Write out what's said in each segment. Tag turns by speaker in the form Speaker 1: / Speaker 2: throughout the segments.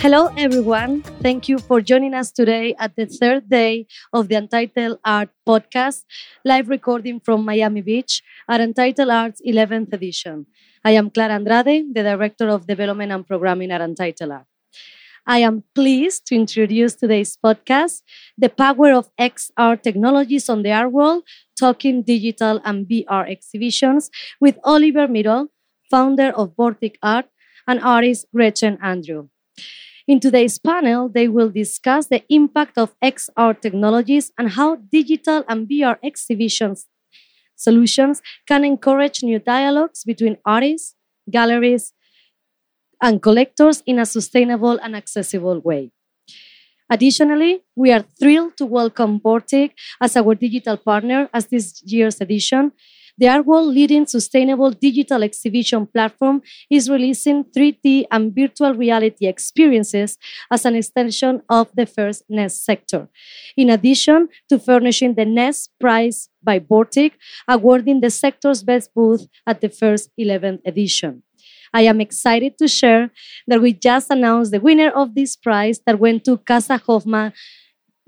Speaker 1: Hello, everyone. Thank you for joining us today at the third day of the Untitled Art podcast, live recording from Miami Beach at Untitled Art's 11th edition. I am Clara Andrade, the Director of Development and Programming at Untitled Art. I am pleased to introduce today's podcast, The Power of XR Technologies on the Art World, Talking Digital and VR Exhibitions, with Oliver Miro, founder of Vortic Art, and artist Gretchen Andrew. In today's panel, they will discuss the impact of XR technologies and how digital and VR exhibitions solutions can encourage new dialogues between artists, galleries, and collectors in a sustainable and accessible way. Additionally, we are thrilled to welcome Vortic as our digital partner as this year's edition the World leading sustainable digital exhibition platform is releasing 3D and virtual reality experiences as an extension of the first Nest sector. In addition to furnishing the Nest Prize by Vortic, awarding the sector's best booth at the first 11th edition. I am excited to share that we just announced the winner of this prize that went to Casa Hoffman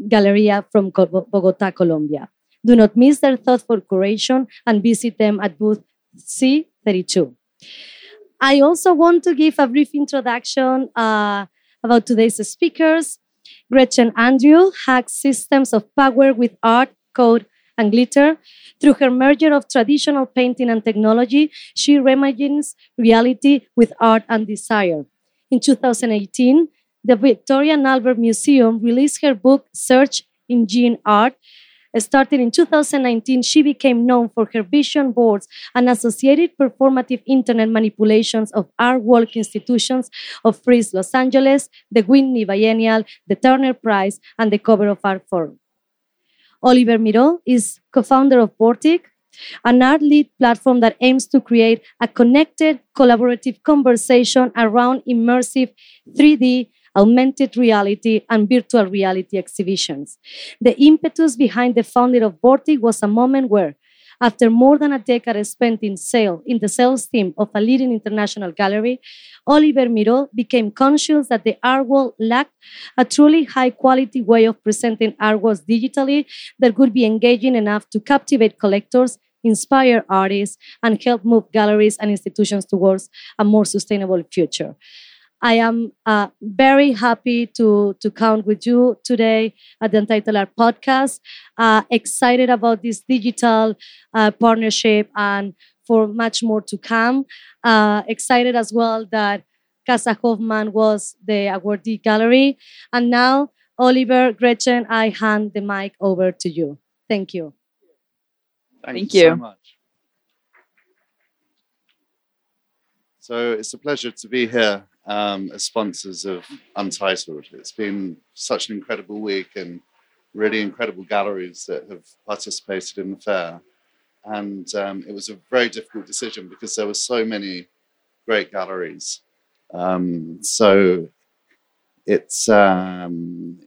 Speaker 1: Galleria from Bogota, Colombia. Do not miss their thoughtful curation and visit them at booth C32. I also want to give a brief introduction uh, about today's speakers. Gretchen Andrew hacks systems of power with art, code, and glitter. Through her merger of traditional painting and technology, she reimagines reality with art and desire. In 2018, the Victoria and Albert Museum released her book Search Engine Art, Starting in 2019, she became known for her vision boards and associated performative internet manipulations of art work institutions of Frieze Los Angeles, the Whitney Biennial, the Turner Prize, and the Cover of Artforum. Oliver Miro is co-founder of Vortic, an art lead platform that aims to create a connected, collaborative conversation around immersive 3D augmented reality, and virtual reality exhibitions. The impetus behind the founding of Vortic was a moment where, after more than a decade spent in sale in the sales team of a leading international gallery, Oliver Miro became conscious that the art world lacked a truly high quality way of presenting artworks digitally that would be engaging enough to captivate collectors inspire artists, and help move galleries and institutions towards a more sustainable future. I am uh, very happy to, to count with you today at the Untitled Art podcast. Uh, excited about this digital uh, partnership and for much more to come. Uh, excited as well that Casa Hoffman was the awardee gallery. And now, Oliver, Gretchen, I hand the mic over to you. Thank you.
Speaker 2: Thank, Thank you, you so much.
Speaker 3: So it's a pleasure to be here um, as sponsors of Untitled. It's been such an incredible week and really incredible galleries that have participated in the fair. And um, it was a very difficult decision because there were so many great galleries. Um, so it's um,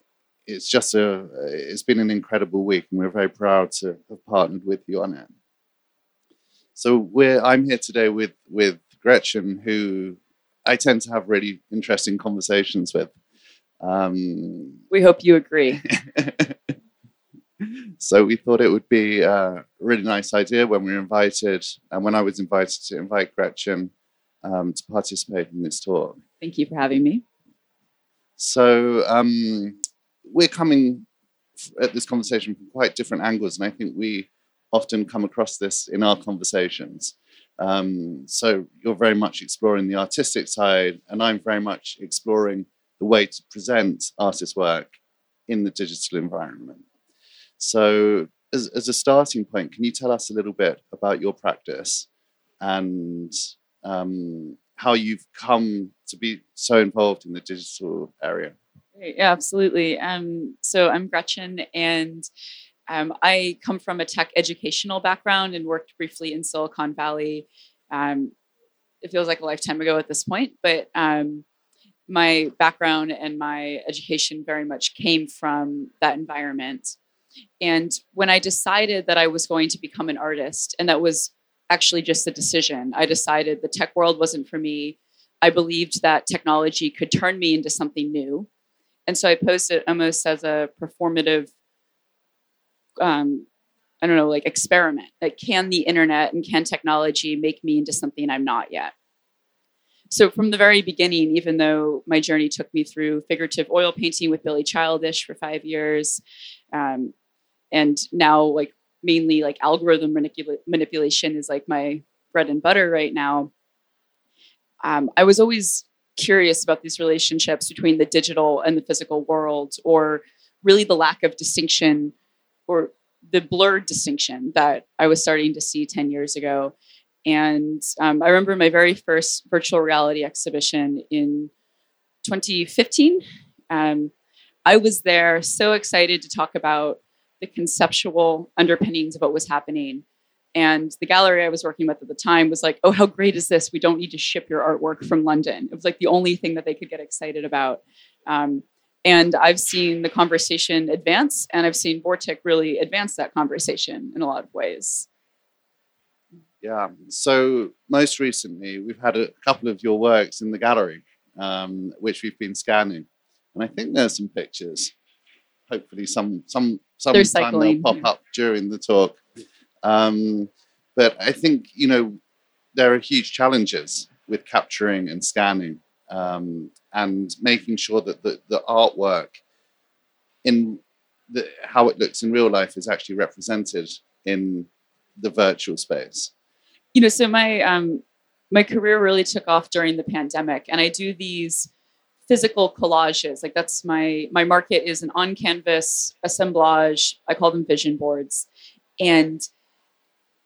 Speaker 3: it's just a it's been an incredible week, and we're very proud to have partnered with you on it. So we're I'm here today with with Gretchen, who I tend to have really interesting conversations with. Um,
Speaker 2: we hope you agree.
Speaker 3: so we thought it would be a really nice idea when we were invited, and when I was invited to invite Gretchen um, to participate in this talk.
Speaker 2: Thank you for having me.
Speaker 3: So um, we're coming at this conversation from quite different angles, and I think we often come across this in our conversations. Um, so you're very much exploring the artistic side, and I'm very much exploring the way to present artist work in the digital environment. So, as, as a starting point, can you tell us a little bit about your practice and um, how you've come to be so involved in the digital area?
Speaker 2: Yeah, absolutely. Um, so I'm Gretchen, and um, I come from a tech educational background and worked briefly in Silicon Valley. Um, it feels like a lifetime ago at this point, but um, my background and my education very much came from that environment. And when I decided that I was going to become an artist, and that was actually just a decision, I decided the tech world wasn't for me. I believed that technology could turn me into something new. And so I posed it almost as a performative, um, I don't know, like experiment. Like, can the internet and can technology make me into something I'm not yet? So from the very beginning, even though my journey took me through figurative oil painting with Billy Childish for five years, um, and now like mainly like algorithm manipula- manipulation is like my bread and butter right now. Um, I was always curious about these relationships between the digital and the physical world, or really the lack of distinction or the blurred distinction that I was starting to see 10 years ago. And um, I remember my very first virtual reality exhibition in 2015. Um, I was there so excited to talk about the conceptual underpinnings of what was happening. And the gallery I was working with at the time was like, oh, how great is this? We don't need to ship your artwork from London. It was like the only thing that they could get excited about. Um, and I've seen the conversation advance, and I've seen Vortic really advance that conversation in a lot of ways.
Speaker 3: Yeah. So most recently, we've had a couple of your works in the gallery, um, which we've been scanning, and I think there's some pictures. Hopefully, some some some time they'll pop up during the talk. Um, but I think you know there are huge challenges with capturing and scanning um, and making sure that the, the artwork in the, how it looks in real life is actually represented in the virtual space
Speaker 2: you know, so my um, my career really took off during the pandemic, and I do these physical collages. Like that's my my market is an on canvas assemblage. I call them vision boards, and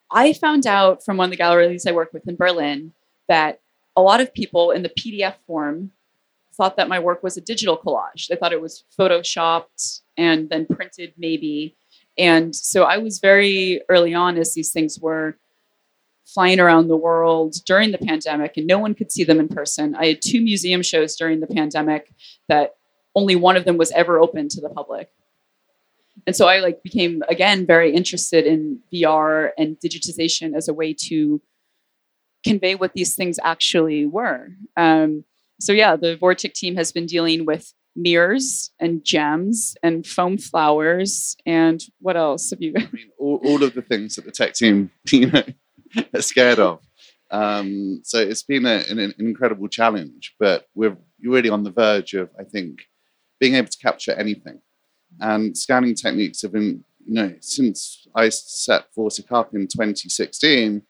Speaker 2: I found out from one of the galleries I work with in Berlin that a lot of people in the PDF form thought that my work was a digital collage. They thought it was photoshopped and then printed, maybe. And so I was very early on as these things were flying around the world during the pandemic and no one could see them in person. I had two museum shows during the pandemic that only one of them was ever open to the public. And so I like became again very interested in VR and digitization as a way to convey what these things actually were. Um, so yeah, the Vortic team has been dealing with mirrors and gems and foam flowers and what else have you?
Speaker 3: I mean, all, all of the things that the tech team, you know, are scared of. Um, so it's been a, an, an, incredible challenge, but we're really on the verge of, I think, being able to capture anything. And scanning techniques have been, you know, since I set Vortic up in 2016,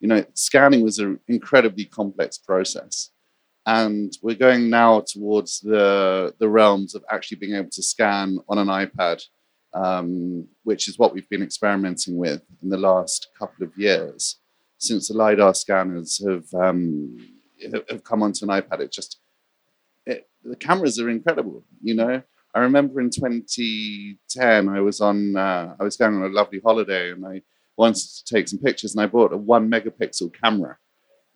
Speaker 3: you know, scanning was an incredibly complex process. And we're going now towards the, the realms of actually being able to scan on an iPad, um, which is what we've been experimenting with in the last couple of years since the lidar scanners have um, have come onto an iPad. It just it, the cameras are incredible. You know, I remember in 2010 I was on uh, I was going on a lovely holiday and I wanted to take some pictures and I bought a one megapixel camera.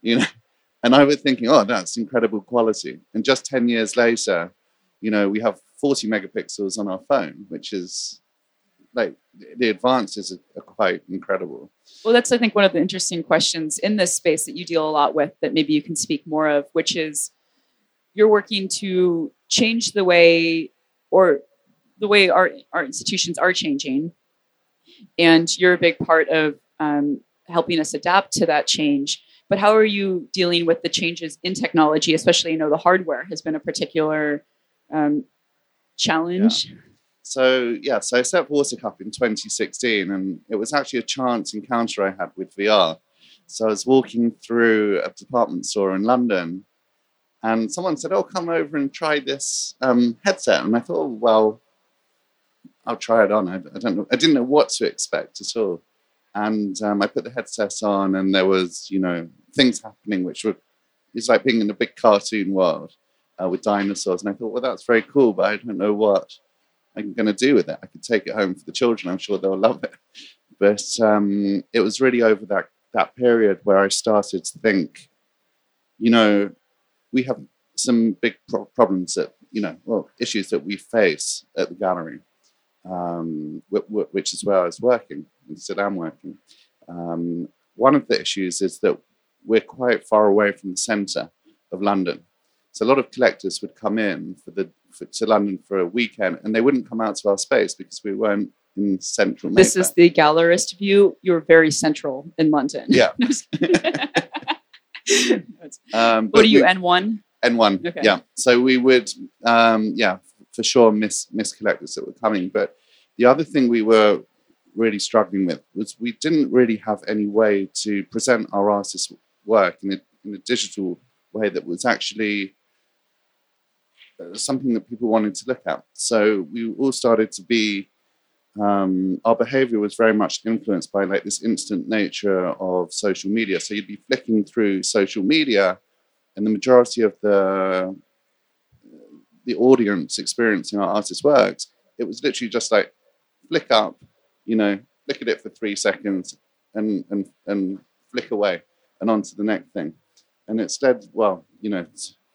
Speaker 3: You know, and I was thinking, oh, that's incredible quality. And just 10 years later, you know, we have 40 megapixels on our phone, which is like the advances are, quite incredible.
Speaker 2: Well, that's I think one of the interesting questions in this space that you deal a lot with that maybe you can speak more of, which is you're working to change the way or the way our our institutions are changing, and you're a big part of um, helping us adapt to that change. But how are you dealing with the changes in technology, especially you know the hardware has been a particular um, challenge.
Speaker 3: Yeah. So yeah, so I set Vortic up in 2016, and it was actually a chance encounter I had with VR. So I was walking through a department store in London, and someone said, "Oh, come over and try this um, headset." And I thought, oh, "Well, I'll try it on." I, I, don't know. I didn't know what to expect at all. And um, I put the headset on, and there was, you know, things happening which were it's like being in a big cartoon world uh, with dinosaurs. And I thought, well, that's very cool, but I don't know what I'm going to do with it. I could take it home for the children. I'm sure they'll love it. But um, it was really over that that period where I started to think, you know, we have some big pro- problems that you know, well, issues that we face at the gallery, um, which is where I was working and still am working. Um, one of the issues is that we're quite far away from the centre of London. So a lot of collectors would come in for the for, to London for a weekend, and they wouldn't come out to our space because we weren't in central.
Speaker 2: This
Speaker 3: Mayfair.
Speaker 2: is the gallerist view. You're very central in London.
Speaker 3: Yeah.
Speaker 2: No, just kidding.
Speaker 3: Um,
Speaker 2: what are you,
Speaker 3: we-
Speaker 2: N1?
Speaker 3: N1.
Speaker 2: Okay.
Speaker 3: Yeah. So we would, um, yeah, for sure miss miss collectors that were coming. But the other thing we were really struggling with was we didn't really have any way to present our artists' work in a, in a digital way that was actually uh, something that people wanted to look at. So we all started to be. Um, our behavior was very much influenced by like this instant nature of social media. So you'd be flicking through social media, and the majority of the the audience experiencing our artist's works, it was literally just like flick up, you know, look at it for three seconds and and and flick away and on to the next thing. And it's led, well, you know,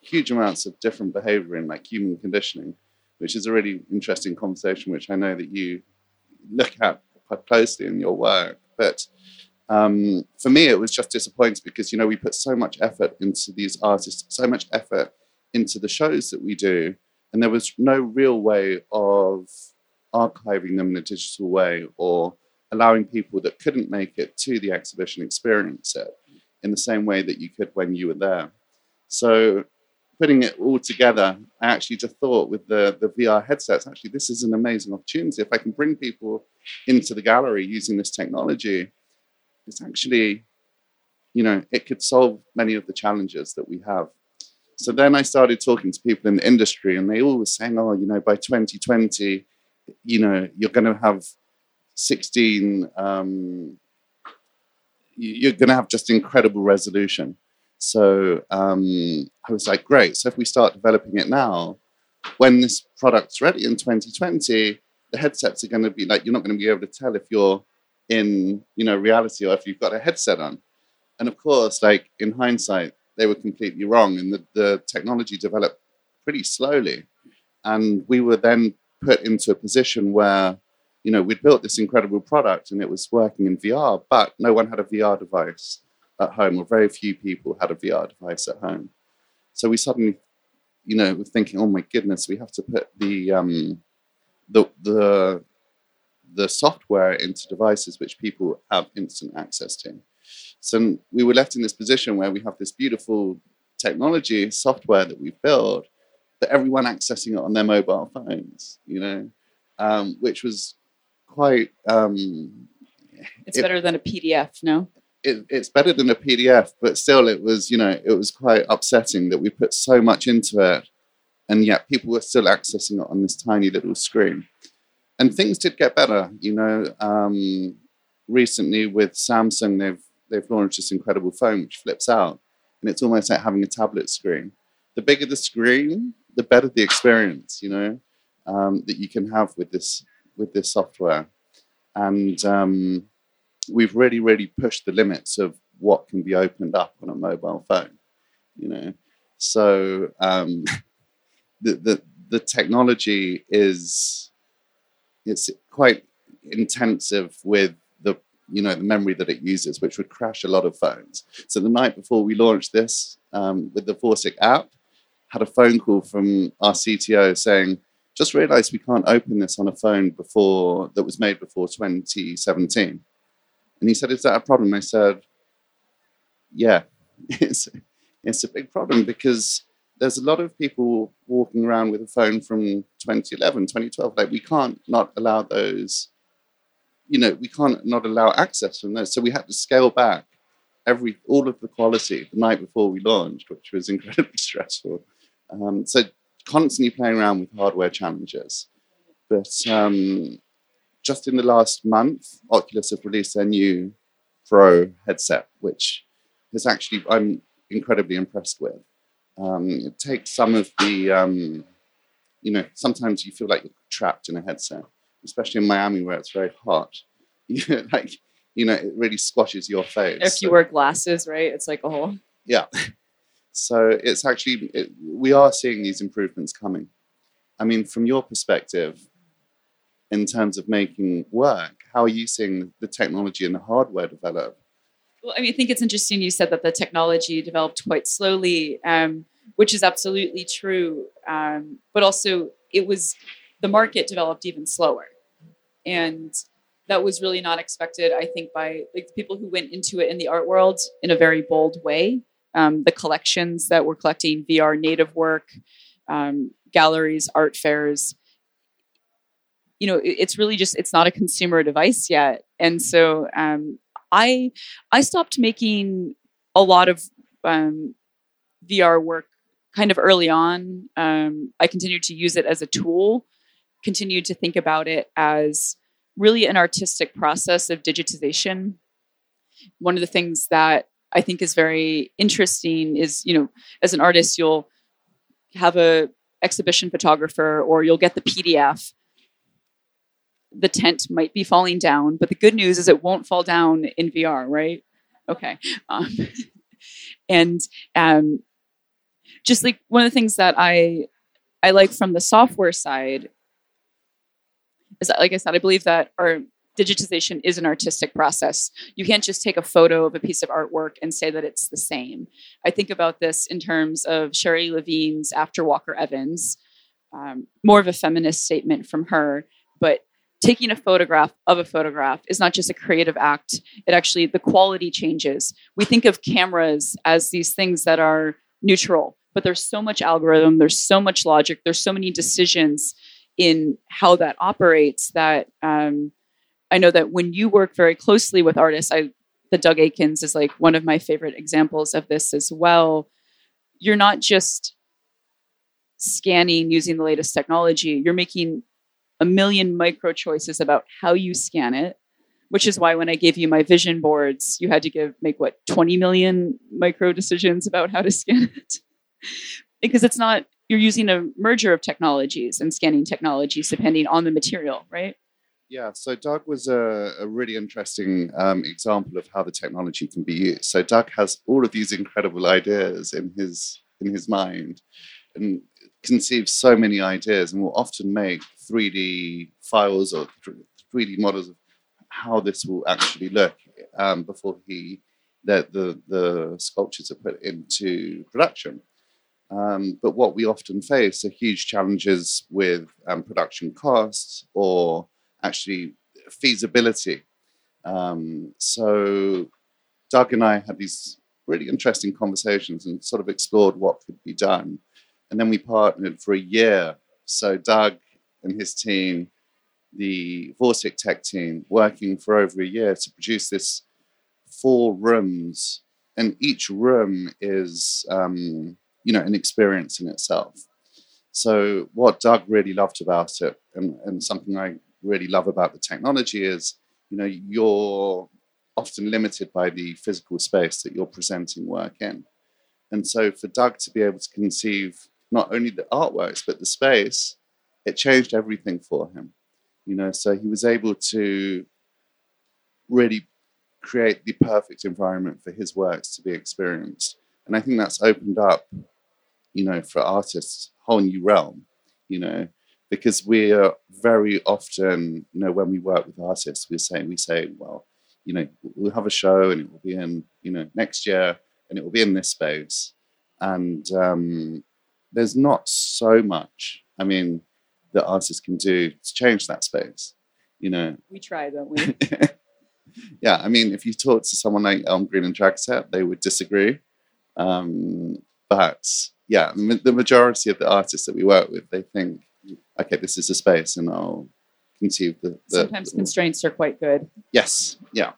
Speaker 3: huge amounts of different behavior in like human conditioning, which is a really interesting conversation, which I know that you look at quite closely in your work. But um, for me, it was just disappointing because, you know, we put so much effort into these artists, so much effort into the shows that we do, and there was no real way of archiving them in a digital way or allowing people that couldn't make it to the exhibition experience it in the same way that you could when you were there. So putting it all together, I actually just thought with the, the VR headsets, actually, this is an amazing opportunity. If I can bring people into the gallery using this technology, it's actually, you know, it could solve many of the challenges that we have. So then I started talking to people in the industry, and they all were saying, oh, you know, by 2020, you know, you're going to have 16, um, you- you're going to have just incredible resolution. So um, I was like, great. So if we start developing it now, when this product's ready in 2020, the headsets are going to be like, you're not going to be able to tell if you're in, you know, reality or if you've got a headset on. And of course, like in hindsight, they were completely wrong, and the, the technology developed pretty slowly. And we were then put into a position where, you know, we'd built this incredible product and it was working in VR, but no one had a VR device at home, or very few people had a VR device at home. So we suddenly, you know, were thinking, oh my goodness, we have to put the um, the the the software into devices which people have instant access to. So we were left in this position where we have this beautiful technology software that we've built, but everyone accessing it on their mobile phones, you know, um, which was quite. Um,
Speaker 2: It's
Speaker 3: It-
Speaker 2: better than a PDF, no?
Speaker 3: it, it's better than a PDF, but still, it was you know it was quite upsetting that we put so much into it, and yet people were still accessing it on this tiny little screen. And things did get better, you know. Um, recently, with Samsung, they've they've launched this incredible phone which flips out, and it's almost like having a tablet screen. The bigger the screen, the better the experience, you know, um, that you can have with this with this software. And um, we've really, really pushed the limits of what can be opened up on a mobile phone. You know, so um, the the the technology is it's quite intensive with you know the memory that it uses, which would crash a lot of phones. So the night before we launched this um, with the Vortic app, had a phone call from our CTO saying, "Just realised we can't open this on a phone before that was made before 2017." And he said, "Is that a problem?" I said, "Yeah, it's it's a big problem because there's a lot of people walking around with a phone from 2011, 2012. Like we can't not allow those, you know, we can't not allow access from those. So we had to scale back every all of the quality the night before we launched, which was incredibly stressful. Um, so constantly playing around with hardware challenges, but um, just in the last month, Oculus have released their new Pro headset, which is actually I'm incredibly impressed with. Um, it takes some of the, um, you know, sometimes you feel like you're trapped in a headset, especially in Miami where it's very hot. You like, you know, it really squashes your face.
Speaker 2: If you wear glasses, right? It's like a whole.
Speaker 3: Yeah. So it's actually, it, we are seeing these improvements coming. I mean, from your perspective, in terms of making work, how are you seeing the technology and the hardware develop?
Speaker 2: Well, I mean, I think it's interesting you said that the technology developed quite slowly. Um, which is absolutely true. Um, but also, it was the market developed even slower, and that was really not expected. I think by like people who went into it in the art world in a very bold way. Um, the collections that were collecting VR native work, um, galleries, art fairs. You know, it, it's really just it's not a consumer device yet, and so um, I I stopped making a lot of um, VR work kind of early on. Um, I continued to use it as a tool, continued to think about it as really an artistic process of digitization. One of the things that I think is very interesting is, you know, as an artist, you'll have a exhibition photographer or you'll get the PDF. The tent might be falling down, but the good news is it won't fall down in VR, right? Okay. Um, and um, just like one of the things that I I like from the software side is that, like I said, I believe that our digitization is an artistic process. You can't just take a photo of a piece of artwork and say that it's the same. I think about this in terms of Sherrie Levine's After Walker Evans, um, more of a feminist statement from her, but taking a photograph of a photograph is not just a creative act it actually the quality changes we think of cameras as these things that are neutral but there's so much algorithm there's so much logic there's so many decisions in how that operates that um, i know that when you work very closely with artists i the Doug Aitken's is like one of my favorite examples of this as well. You're not just scanning using the latest technology you're making a million micro choices about how you scan it which is why when i gave you my vision boards you had to give make what 20 million micro decisions about how to scan it? Because it's not you're using a merger of technologies and scanning technologies depending on the material right
Speaker 3: yeah, so Doug was a, a really interesting um, example of how the technology can be used. So Doug has all of these incredible ideas in his in his mind, and conceives so many ideas, and will often make 3D files or 3D models of how this will actually look um, before he that the the sculptures are put into production. Um, but what we often face are huge challenges with um, production costs or actually feasibility. Um, so Doug and I had these really interesting conversations and sort of explored what could be done. And then we partnered for a year. So Doug and his team, the Vortic Tech team, working for over a year to produce this four rooms, and each room is, um, you know, an experience in itself. So what Doug really loved about it, and, and something I really love about the technology is, you know, you're often limited by the physical space that you're presenting work in. And so for Doug to be able to conceive not only the artworks, but the space, it changed everything for him. You know, so he was able to really create the perfect environment for his works to be experienced. And I think that's opened up, you know, for artists, a whole new realm, you know, because we are very often, you know, when we work with artists, we say we say, well, you know, we'll have a show and it will be in, you know, next year and it will be in this space. And um, there's not so much, I mean, that artists can do to change that space. You know,
Speaker 2: we try, don't we?
Speaker 3: yeah, I mean, if you talk to someone like Elmgreen and Dragset, they would disagree. Um, but yeah, the majority of the artists that we work with, they think okay, this is a space, and I'll conceive the. the
Speaker 2: Sometimes the, constraints are quite good.
Speaker 3: Yes, yeah.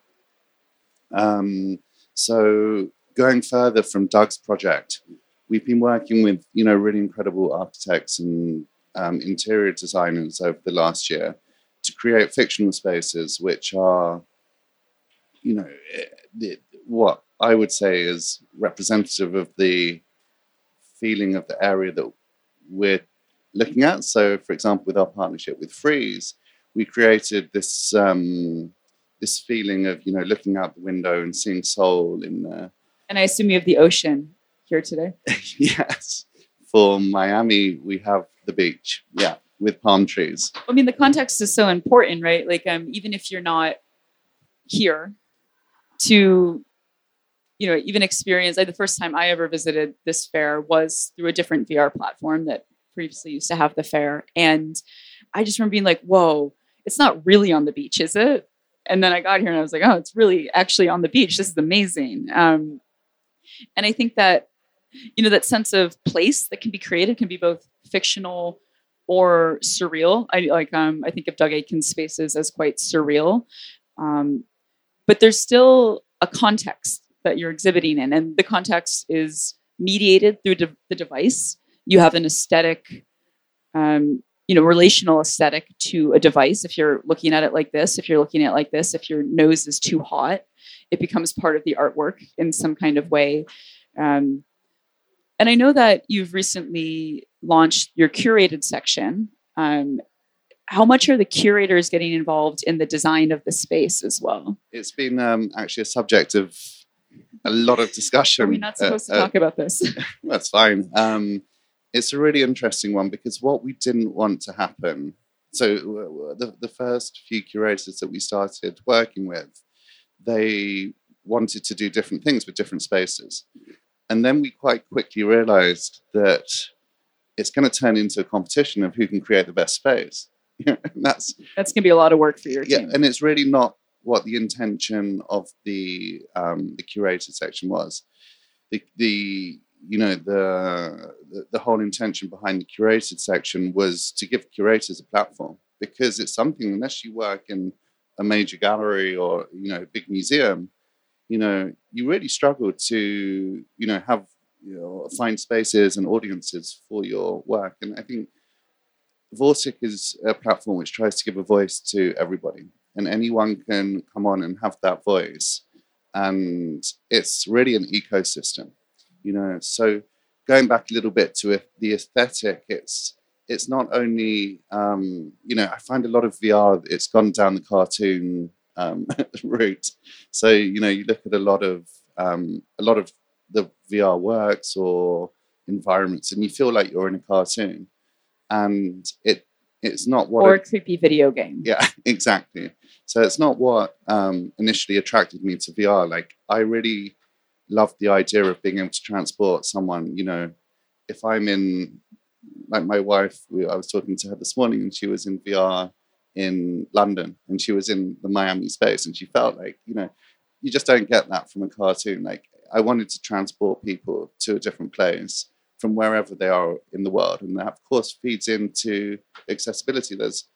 Speaker 3: Um, so going further from Doug's project, we've been working with you know really incredible architects and um, interior designers over the last year to create fictional spaces which are, you know, the, what I would say is representative of the feeling of the area that we're looking at. So, for example, with our partnership with Frieze, we created this um, this feeling of you know looking out the window and seeing Seoul in there.
Speaker 2: And I assume you have the ocean here today.
Speaker 3: yes. For Miami, we have the beach. Yeah, with palm trees.
Speaker 2: I mean, the context is so important, right? Like, um, even if you're not here, to you know, even experience. Like the first time I ever visited this fair was through a different VR platform that previously used to have the fair, and I just remember being like, "Whoa, it's not really on the beach, is it?" And then I got here and I was like, "Oh, it's really actually on the beach. This is amazing." Um, and I think that you know that sense of place that can be created can be both fictional or surreal. I like um, I think of Doug Aitken's spaces as quite surreal, um, but there's still a context that you're exhibiting in, and the context is mediated through de- the device. You have an aesthetic, um, you know, relational aesthetic to a device. If you're looking at it like this, if you're looking at it like this, if your nose is too hot, it becomes part of the artwork in some kind of way. Um, and I know that you've recently launched your curated section. Um, how much are the curators getting involved in the design of the space as well?
Speaker 3: It's been um, actually a subject of a lot of discussion.
Speaker 2: Are we not supposed uh, to talk uh, about this?
Speaker 3: that's fine. Um, it's a really interesting one because what we didn't want to happen. So uh, the, the first few curators that we started working with, they wanted to do different things with different spaces. And then we quite quickly realized that it's going to turn into a competition of who can create the best space. that's
Speaker 2: that's going to be a lot of work for your
Speaker 3: yeah,
Speaker 2: team.
Speaker 3: and it's really not what the intention of the um, the curated section was. The the you know the, the the whole intention behind the curated section was to give curators a platform because it's something unless you work in a major gallery or you know a big museum, you know you really struggle to you know have you know find spaces and audiences for your work, and I think Vortic is a platform which tries to give a voice to everybody, and anyone can come on and have that voice. And it's really an ecosystem, you know. So going back a little bit to the aesthetic, it's it's not only um, you know I find a lot of VR it's gone down the cartoon um, route. So you know you look at a lot of um, a lot of the VR works or environments, and you feel like you're in a cartoon and it it's not what
Speaker 2: or
Speaker 3: a
Speaker 2: creepy video game.
Speaker 3: Yeah, exactly. So it's not what um, initially attracted me to VR. Like I really loved the idea of being able to transport someone. You know, if I'm in, like my wife, we, I was talking to her this morning, and she was in VR in London, and she was in the Miami space, and she felt like you know, you just don't get that from a cartoon. Like I wanted to transport people to a different place from wherever they are in the world. And that, of course, feeds into accessibility. There's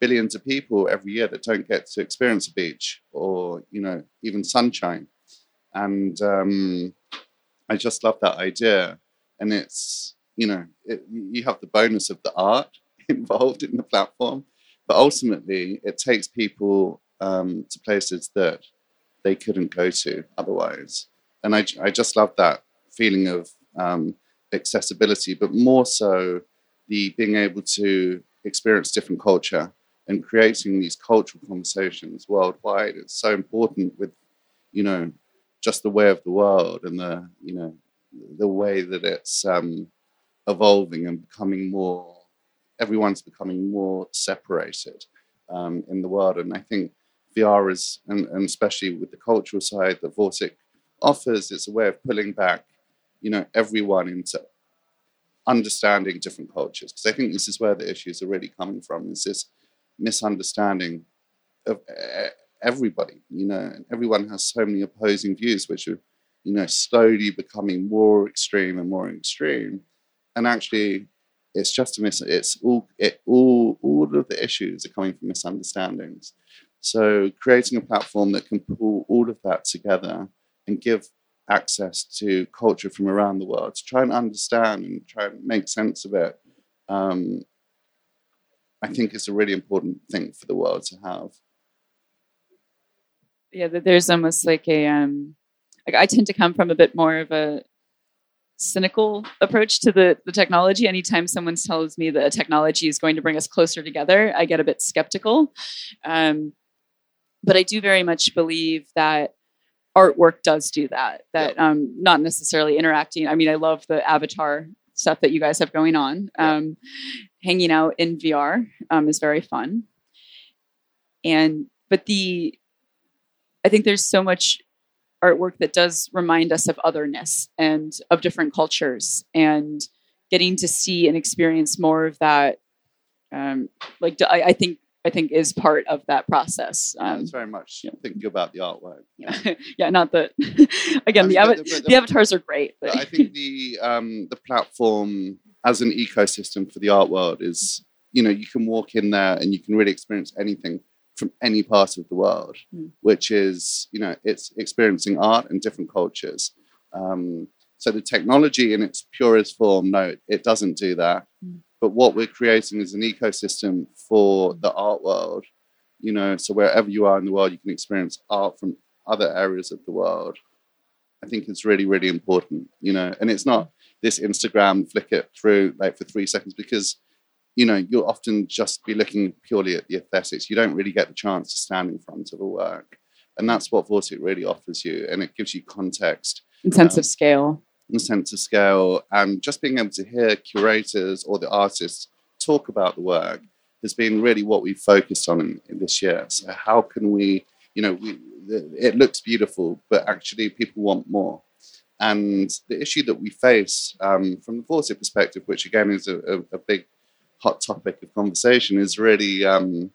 Speaker 3: billions of people every year that don't get to experience a beach or, you know, even sunshine. And um, I just love that idea. And it's, you know, it, you have the bonus of the art involved in the platform, but ultimately it takes people um, to places that they couldn't go to otherwise. And I, I just love that feeling of um, accessibility, but more so the being able to experience different culture and creating these cultural conversations worldwide. It's so important with, you know, just the way of the world and the, you know, the way that it's um, evolving and becoming more, everyone's becoming more separated um, in the world. And I think VR is, and, and especially with the cultural side that Vortic offers, it's a way of pulling back you know everyone into understanding different cultures because I think this is where the issues are really coming from. Is this misunderstanding of everybody? You know, everyone has so many opposing views, which are you know slowly becoming more extreme and more extreme, and actually. It's just a mis. It's all. It all. All of the issues are coming from misunderstandings. So creating a platform that can pull all of that together and give access to culture from around the world to try and understand and try and make sense of it. Um, I think is a really important thing for the world to have.
Speaker 2: Yeah, there's almost like a um, like I tend to come from a bit more of a cynical approach to the, the technology. Anytime someone tells me that technology is going to bring us closer together, I get a bit skeptical. Um, but I do very much believe that artwork does do that. That um, not necessarily interacting. I mean, I love the avatar stuff that you guys have going on. Um, hanging out in VR um, is very fun. And but the I think there's so much artwork that does remind us of otherness and of different cultures and getting to see and experience more of that um, like I, I think I think is part of that process. Um,
Speaker 3: it's very much
Speaker 2: yeah.
Speaker 3: thinking about the artwork.
Speaker 2: yeah, yeah, not that. again,
Speaker 3: I
Speaker 2: the,
Speaker 3: mean, but the-
Speaker 2: the
Speaker 3: the-
Speaker 2: avatars are great, but
Speaker 3: But I think the um, the platform as an ecosystem for the art world is, you know, you can walk in there and you can really experience anything from any part of the world,
Speaker 2: Mm.
Speaker 3: which is, you know, it's experiencing art and different cultures. Um, so the technology in its purest form, no, it doesn't do that.
Speaker 2: Mm.
Speaker 3: But what we're creating is an ecosystem for the art world. You know, so wherever you are in the world, you can experience art from other areas of the world. I think it's really, really important, you know, and it's not this Instagram flick it through like for three seconds because, you know, you'll often just be looking purely at the aesthetics. You don't really get the chance to stand in front of a work. And that's what Vortic really offers you. And it gives you context
Speaker 2: in sense
Speaker 3: um,
Speaker 2: of scale.
Speaker 3: And sense of scale and just being able to hear curators or the artists talk about the work has been really what we've focused on in, in this year. So how can we you know we, it looks beautiful but actually people want more. And the issue that we face um, from the Vortic perspective which again is a, a, a big hot topic of conversation is really um,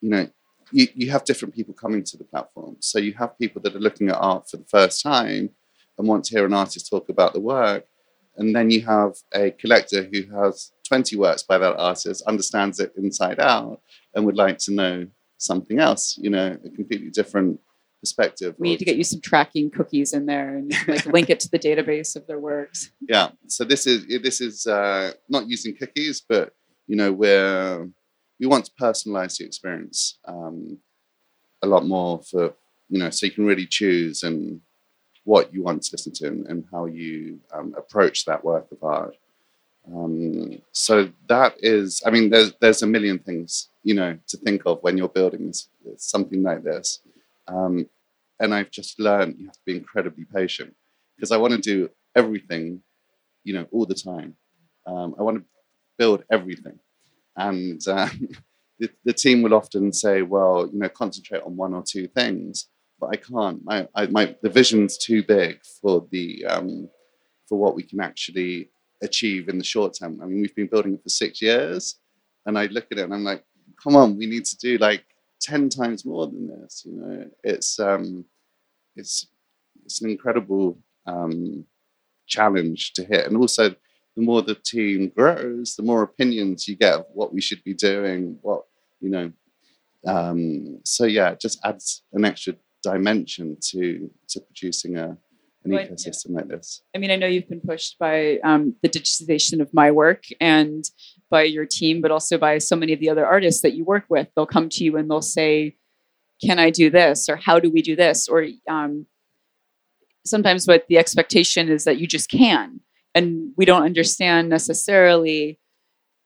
Speaker 3: you know you, you have different people coming to the platform. So you have people that are looking at art for the first time and want to hear an artist talk about the work. And then you have a collector who has 20 works by that artist, understands it inside out, and would like to know something else, you know, a completely different perspective.
Speaker 2: We need to get you some tracking cookies in there and like link it to the database of their works.
Speaker 3: yeah. So this is this is uh, not using cookies, but you know, we're we want to personalize the experience um, a lot more for you know, so you can really choose and what you want to listen to and, and how you um, approach that work of art. Um, so that is, I mean, there's there's a million things you know to think of when you're building this, something like this. Um, and I've just learned you have to be incredibly patient because I want to do everything, you know, all the time. Um, I want to build everything, and uh, the, the team will often say, "Well, you know, concentrate on one or two things." But I can't. I, my the vision's too big for the um, for what we can actually achieve in the short term. I mean, we've been building it for six years, and I look at it and I'm like, "Come on, we need to do like ten times more than this." You know, it's um, it's it's an incredible um, challenge to hit, and also the more the team grows, the more opinions you get of what we should be doing, what you know. Um, so yeah, it just adds an extra dimension to to producing a an
Speaker 2: Right, yeah.
Speaker 3: ecosystem like this.
Speaker 2: I mean, I know you've been pushed by um, the digitization of my work and by your team, but also by so many of the other artists that you work with. They'll come to you and they'll say, "Can I do this?" or "How do we do this?" or um, sometimes what the expectation is that you just can, and we don't understand necessarily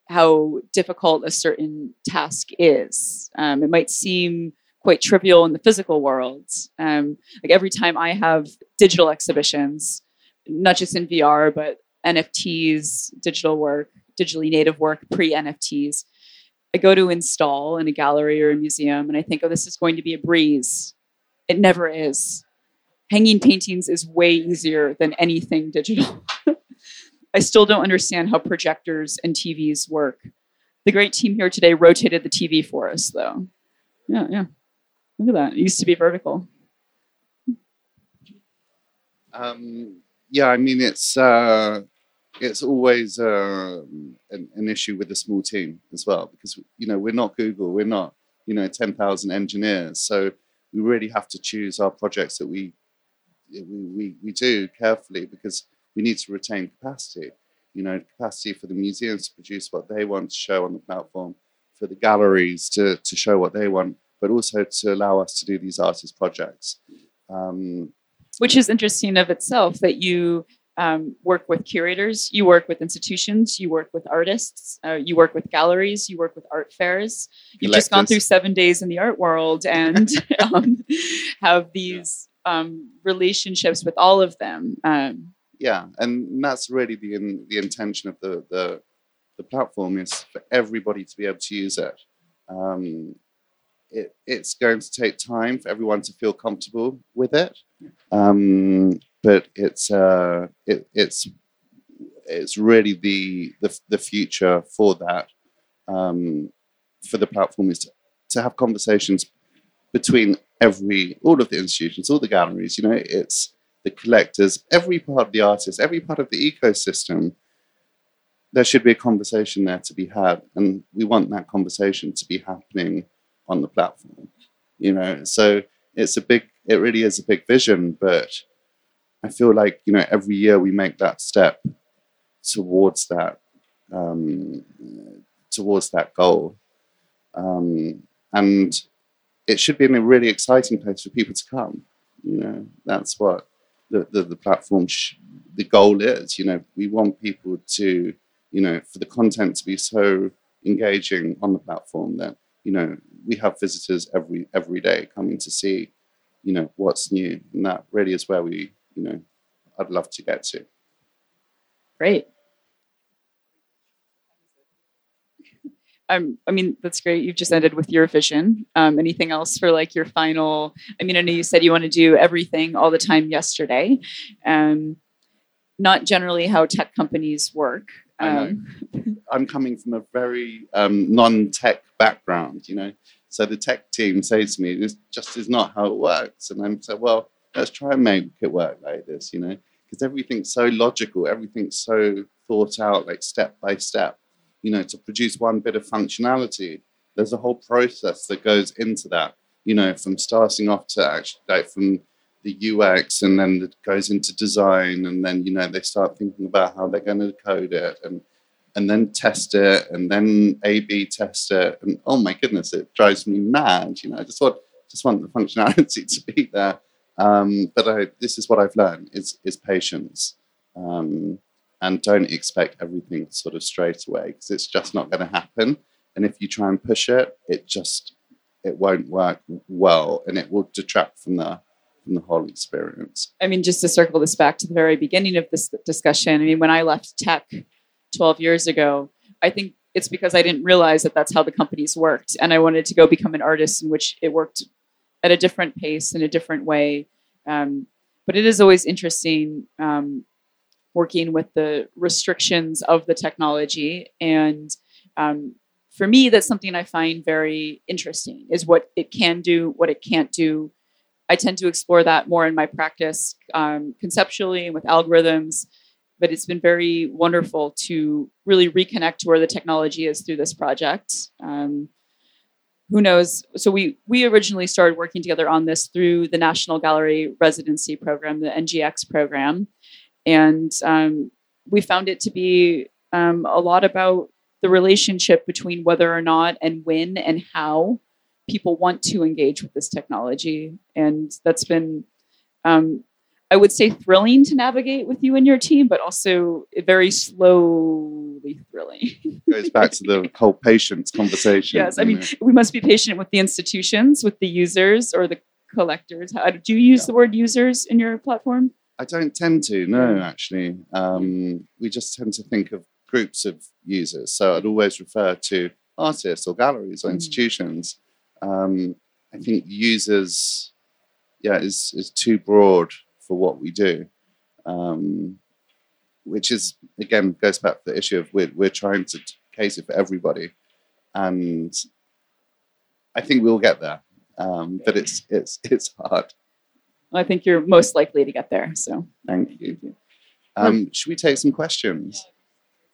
Speaker 2: how difficult a certain task is. Um, it might seem quite trivial in the physical world. Um, like every time I have digital exhibitions, not just in VR, but NFTs, digital work, digitally native work, pre NFTs. I go to install in a gallery or a museum and I think, oh, this is going to be a breeze. It never is. Hanging paintings is way easier than anything digital. I still don't understand how projectors and TVs work. The great team here today rotated the TV for us, though. Yeah, yeah. Look at that. It used to be vertical.
Speaker 3: Um, yeah, I mean it's uh, it's always uh, an, an issue with a small team as well because you know we're not Google, we're not you know ten thousand engineers, so we really have to choose our projects that we we, we we do carefully because we need to retain capacity. You know, capacity for the museums to produce what they want to show on the platform, for the galleries to to show what they want, but also to allow us to do these artist projects. Um,
Speaker 2: which is interesting of itself that you um, work with curators, you work with institutions, you work with artists, uh, you work with galleries, you work with art fairs. You've just gone through seven days in the art world and um, have these um, relationships with all of them. Um,
Speaker 3: yeah and that's really the in, the intention of the, the the platform is for everybody to be able to use it um, it it's going to take time for everyone to feel comfortable with it Um, but it's uh, it, it's it's really the, the the future for that um, for the platform is to, to have conversations between every all of the institutions, all the galleries. You know, it's the collectors, every part of the artist, every part of the ecosystem. There should be a conversation there to be had, and we want that conversation to be happening on the platform. You know, so it's a big, it really is a big vision, but I feel like you know every year we make that step towards that um, towards that goal, um, and it should be in a really exciting place for people to come. You know, that's what the the, the platform sh- the goal is. You know, we want people to you know for the content to be so engaging on the platform that you know we have visitors every every day coming to see you know what's new and that really is where we you know i'd love to get to
Speaker 2: Great. Um, I mean, that's great. You've just ended with your vision. Um, anything else for like your final? I mean, I know you said you want to do everything all the time yesterday. Um, not generally how tech companies work.
Speaker 3: I know.
Speaker 2: Um,
Speaker 3: i'm coming from a very um, non-tech background you know? So the tech team says to me this just is not how it works. And i'm so well let's try and make it work like this you know? Because everything's so logical everything's so thought out like step by step you know to produce one bit of functionality there's a whole process that goes into that you know from starting off to actually like from the ux and then it goes into design and then you know they start thinking about how they're going to code it and and then test it and then a b test it and oh my goodness it drives me mad you know i just want just want the functionality to be there um, but I, this is what i've learned is is patience um, and don't expect everything sort of straight away because it's just not going to happen. And if you try and push it, it just it won't work well, and it will detract from the the whole experience.
Speaker 2: I mean, just to circle this back to the very beginning of this discussion, I mean, when I left tech 12 years ago, I think it's because I didn't realize that that's how the companies worked. And I wanted to go become an artist in which it worked at a different pace, in a different way. Um, but it is always interesting um, working with the restrictions of the technology. And um, for me, that's something I find very interesting is what it can do, what it can't do. I tend to explore that more in my practice um, conceptually and with algorithms. But it's been very wonderful to really reconnect to where the technology is through this project. Um, who knows? So we we originally started working together on this through the National Gallery Residency Program, the NGX program, and um, we found it to be um, a lot about the relationship between whether or not and when and how people want to engage with this technology, and that's been. Um, I would say thrilling to navigate with you and your team, but also very slowly thrilling.
Speaker 3: Goes back to the whole patience conversation.
Speaker 2: yes, I mean,
Speaker 3: know.
Speaker 2: we must be patient with the institutions, with the users or the collectors. How, do you use
Speaker 3: Yeah.
Speaker 2: the word users in your platform?
Speaker 3: I don't tend to, no, actually. Um, we just tend to think of groups of users. So I'd always refer to artists or galleries or
Speaker 2: Mhm.
Speaker 3: institutions. Um, I think users, yeah, is, is too broad for what we do. Um, which is, again, goes back to the issue of we're, we're trying to cater for everybody. And I think we'll get there. Um, but it's, it's, it's hard.
Speaker 2: I think you're most likely to get there. So
Speaker 3: Thank you. Um, should we take some questions?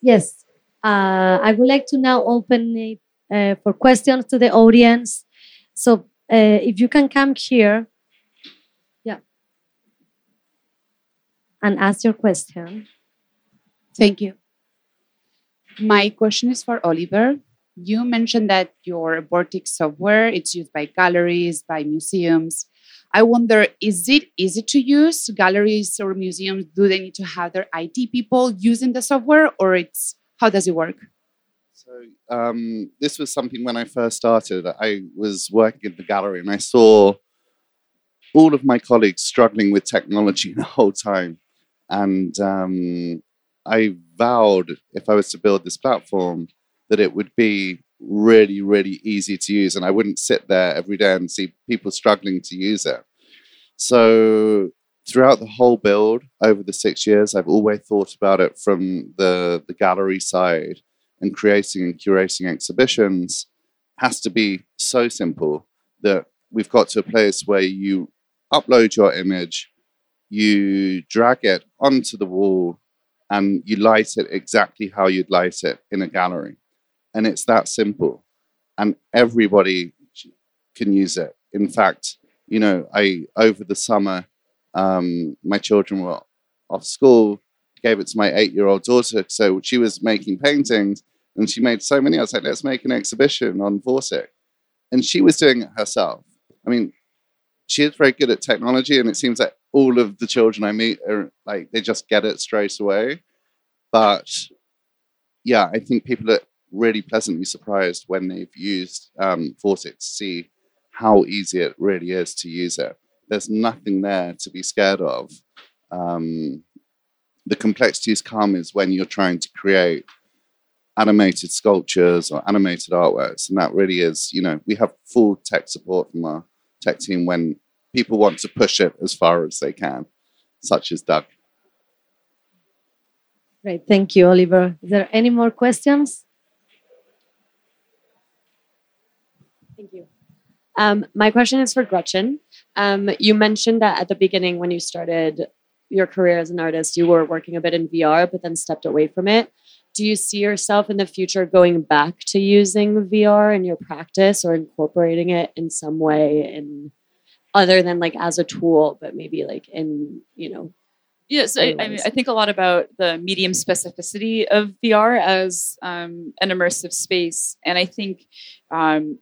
Speaker 1: Yes, uh, I would like to now open it uh, for questions to the audience. So uh, if you can come here, yeah, and ask your question.
Speaker 4: Thank you. My question is for Oliver. You mentioned that your Vortic software it's used by galleries, by museums. I wonder, is it easy to use? Galleries or museums, do they need to have their IT people using the software, or it's how does it work?
Speaker 3: Um, this was something when I first started. I was working in the gallery and I saw all of my colleagues struggling with technology the whole time, and um, I vowed if I was to build this platform that it would be really, really easy to use, and I wouldn't sit there every day and see people struggling to use it. So throughout the whole build over the six years, I've always thought about it from the, the gallery side and creating and curating exhibitions has to be so simple that we've got to a place where you upload your image, you drag it onto the wall, and you light it exactly how you'd light it in a gallery. And it's that simple. And everybody can use it. In fact, you know, I over the summer, um, my children were off school, gave it to my eight year old daughter. So she was making paintings and she made so many. I was like, let's make an exhibition on Vortic. And she was doing it herself. I mean, she is very good at technology, and it seems like all of the children I meet are like, they just get it straight away. But yeah, I think people are really pleasantly surprised when they've used um, Vortic to see how easy it really is to use it. There's nothing there to be scared of. Um, the complexities come is when you're trying to create animated sculptures or animated artworks, and that really is, you know, we have full tech support from our tech team when people want to push it as far as they can, such as Doug.
Speaker 1: Great, thank you, Oliver. Is there any more questions?
Speaker 5: Thank you. Um, my question is for Gretchen. Um, you mentioned that at the beginning, when you started your career as an artist, you were working a bit in VR, but then stepped away from it. Do you see yourself in the future going back to using VR in your practice or incorporating it in some way in other than like as a tool, but maybe like in, you know,
Speaker 2: Yes, I, I, mean, I think a lot about the medium specificity of VR as um, an immersive space, and I think um,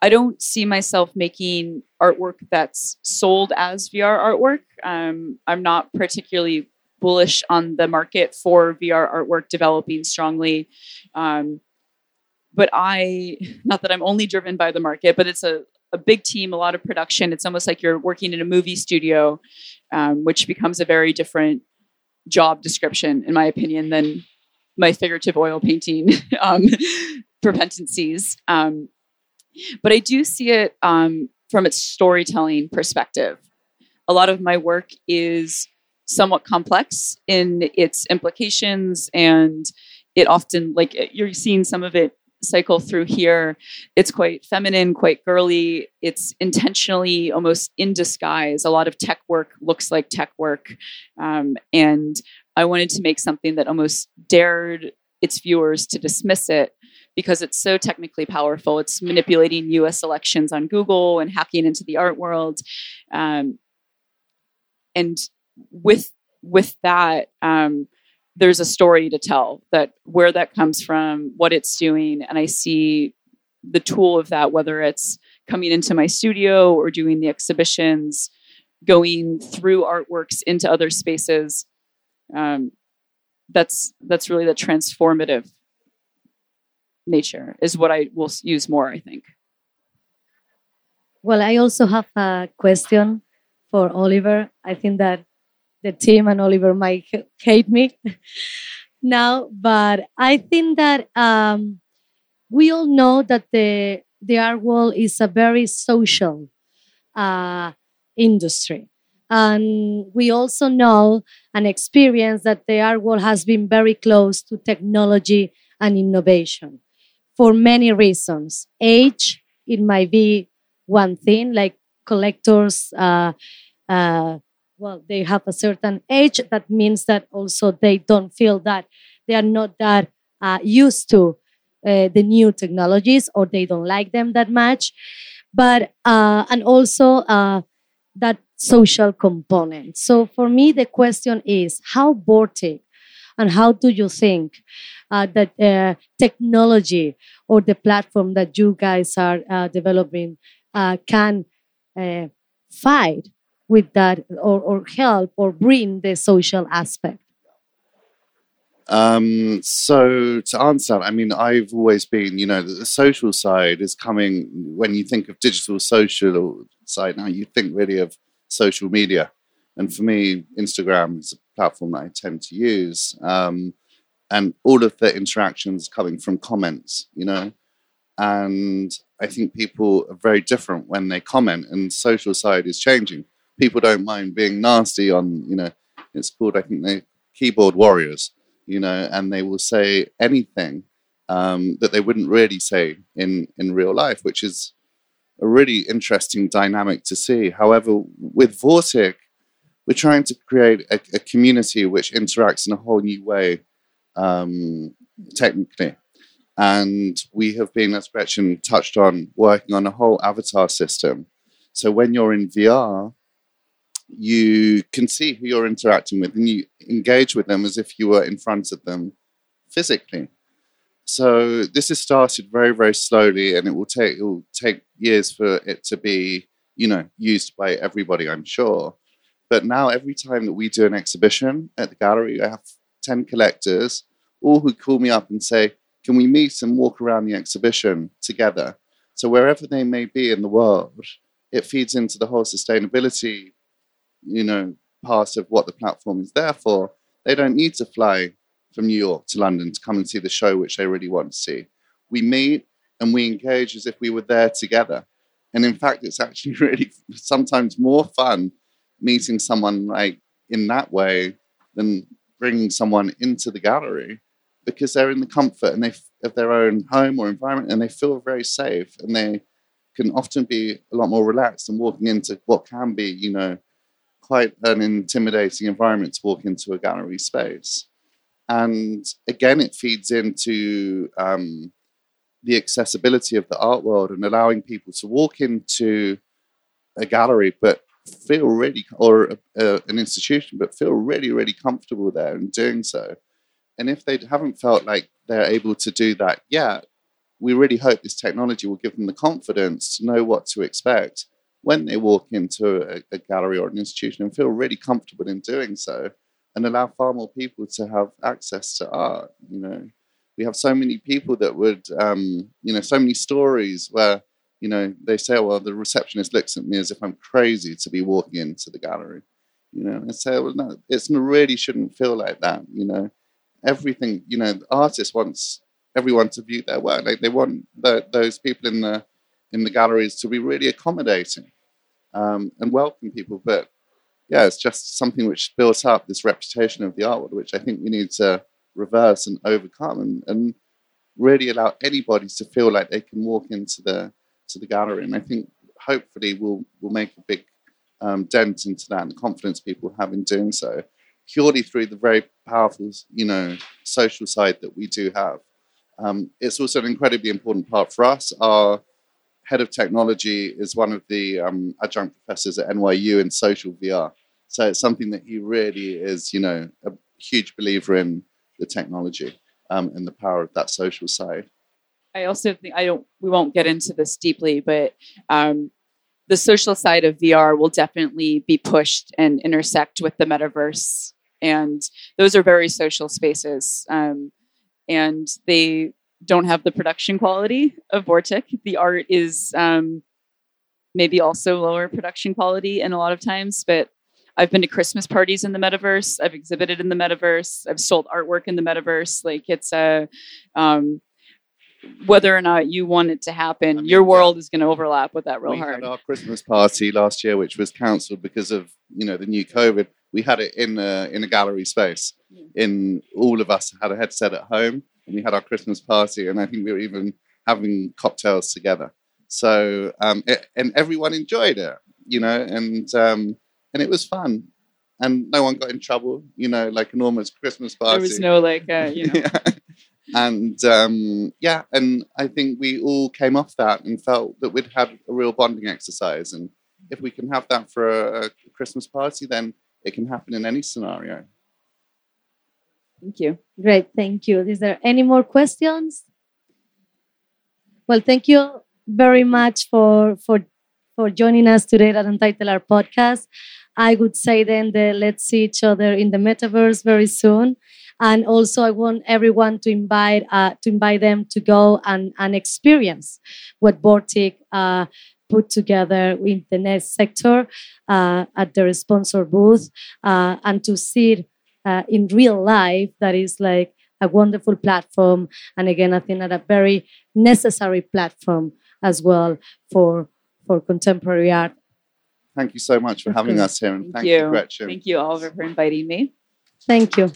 Speaker 2: I don't see myself making artwork that's sold as VR artwork. Um, I'm not particularly bullish on the market for VR artwork developing strongly. Um, but I, not that I'm only driven by the market, but it's a, a big team, a lot of production. It's almost like you're working in a movie studio um, which becomes a very different job description, in my opinion, than my figurative oil painting um, propensities. Um, but I do see it um, from its storytelling perspective. A lot of my work is somewhat complex in its implications, and it often, like, you're seeing some of it cycle through here. It's quite feminine, quite girly. It's intentionally almost in disguise. A lot of tech work looks like tech work. Um, and I wanted to make something that almost dared its viewers to dismiss it because it's so technically powerful. It's manipulating US elections on Google and hacking into the art world. Um, and with with that, um, there's a story to tell that where that comes from, what it's doing, and I see the tool of that, whether it's coming into my studio or doing the exhibitions, going through artworks into other spaces. Um, that's that's really the transformative nature is what I will use more. I think.
Speaker 1: Well, I also have a question for Oliver. I think that the team and Oliver might hate me now, but I think that um, we all know that the the art world is a very social uh, industry. And we also know and experience that the art world has been very close to technology and innovation for many reasons. Age, it might be one thing, like collectors uh, uh, well, they have a certain age. That means that also they don't feel that they are not that uh, used to uh, the new technologies or they don't like them that much. But, uh, and also uh, that social component. So for me, the question is how Vortic and how do you think uh, that uh, technology or the platform that you guys are developing can fight with that or, or help or bring the social aspect?
Speaker 3: Um, so to answer that, I mean, I've always been, you know, the social side is coming when you think of digital social side now, you think really of social media. And for me, Instagram is a platform that I tend to use. Um, and all of the interactions coming from comments, you know. And I think people are very different when they comment, and social side is changing people don't mind being nasty on, you know, it's called, I think, they keyboard warriors, you know, and they will say anything um, that they wouldn't really say in, in real life, which is a really interesting dynamic to see. However, with Vortic, we're trying to create a, a community which interacts in a whole new way, um, technically. And we have been, as Gretchen touched on, working on a whole avatar system. So when you're in VR, you can see who you're interacting with and you engage with them as if you were in front of them physically. So this has started very, very slowly, and it will take it will take years for it to be, you know, used by everybody. I'm sure. But now, every time that we do an exhibition at the gallery, I have ten collectors, all who call me up and say, "Can we meet and walk around the exhibition together?" So wherever they may be in the world, it feeds into the whole sustainability, you know, part of what the platform is there for. They don't need to fly from New York to London to come and see the show which they really want to see. We meet and we engage as if we were there together. And in fact, it's actually really sometimes more fun meeting someone like in that way than bringing someone into the gallery because they're in the comfort and they of their own home or environment and they feel very safe and they can often be a lot more relaxed than walking into what can be, you know, quite an intimidating environment to walk into a gallery space. And again, it feeds into um, the accessibility of the art world and allowing people to walk into a gallery, but feel really, or a, a, an institution, but feel really, really comfortable there in doing so. And if they haven't felt like they're able to do that yet, we really hope this technology will give them the confidence to know what to expect when they walk into a, a gallery or an institution and feel really comfortable in doing so and allow far more people to have access to art. You know, we have so many people that would, um, you know, so many stories where, you know, they say, well, the receptionist looks at me as if I'm crazy to be walking into the gallery. You know, and say, well, no, it really shouldn't feel like that. You know, everything, you know, the artist wants everyone to view their work. Like they want the, those people in the in the galleries to be really accommodating um, and welcome people, but yeah, it's just something which built up this reputation of the art world, which I think we need to reverse and overcome and, and really allow anybody to feel like they can walk into the to the gallery. And I think hopefully we'll we'll make a big um, dent into that and the confidence people have in doing so, purely through the very powerful, you know, social side that we do have. Um, it's also an incredibly important part for us. Our head of technology is one of the um, adjunct professors at NYU in social VR. So it's something that he really is, you know, a huge believer in the technology um, and the power of that social side.
Speaker 2: I also think I don't. We won't get into this deeply, but um, the social side of VR will definitely be pushed and intersect with the metaverse, and those are very social spaces, um, and they don't have the production quality of Vortic. The art is um, maybe also lower production quality in a lot of times, but I've been to Christmas parties in the metaverse. I've exhibited in the metaverse. I've sold artwork in the metaverse. Like it's a, um, whether or not you want it to happen, I mean, your world is going to overlap with that real
Speaker 3: we
Speaker 2: hard.
Speaker 3: Had our Christmas party last year, which was cancelled because of you know the new COVID. We had it in a, in a gallery space. Yeah. In all of us had a headset at home, and we had our Christmas party, and I think we were even having cocktails together. So um, it, and everyone enjoyed it, you know, and um, and it was fun. And no one got in trouble, you know, like a normal Christmas party.
Speaker 2: There was no like, uh, you know. yeah.
Speaker 3: And um, yeah, and I think we all came off that and felt that we'd had a real bonding exercise. And if we can have that for a, a Christmas party, then it can happen in any scenario.
Speaker 2: Thank you.
Speaker 1: Great, thank you. Is there any more questions? Well, thank you very much for for for joining us today at Untitled Art Podcast. I would say then that let's see each other in the metaverse very soon. And also, I want everyone to invite uh, to invite them to go and, and experience what Vortic uh, put together in the next sector uh, at their sponsor booth uh, and to see uh, in real life. That is like a wonderful platform. And again, I think that a very necessary platform as well for for contemporary art
Speaker 3: thank you so much for having us here, and
Speaker 2: Thank
Speaker 3: thank, you,
Speaker 2: you.
Speaker 3: Gretchen.
Speaker 2: Thank you, Oliver, for inviting me.
Speaker 1: Thank you.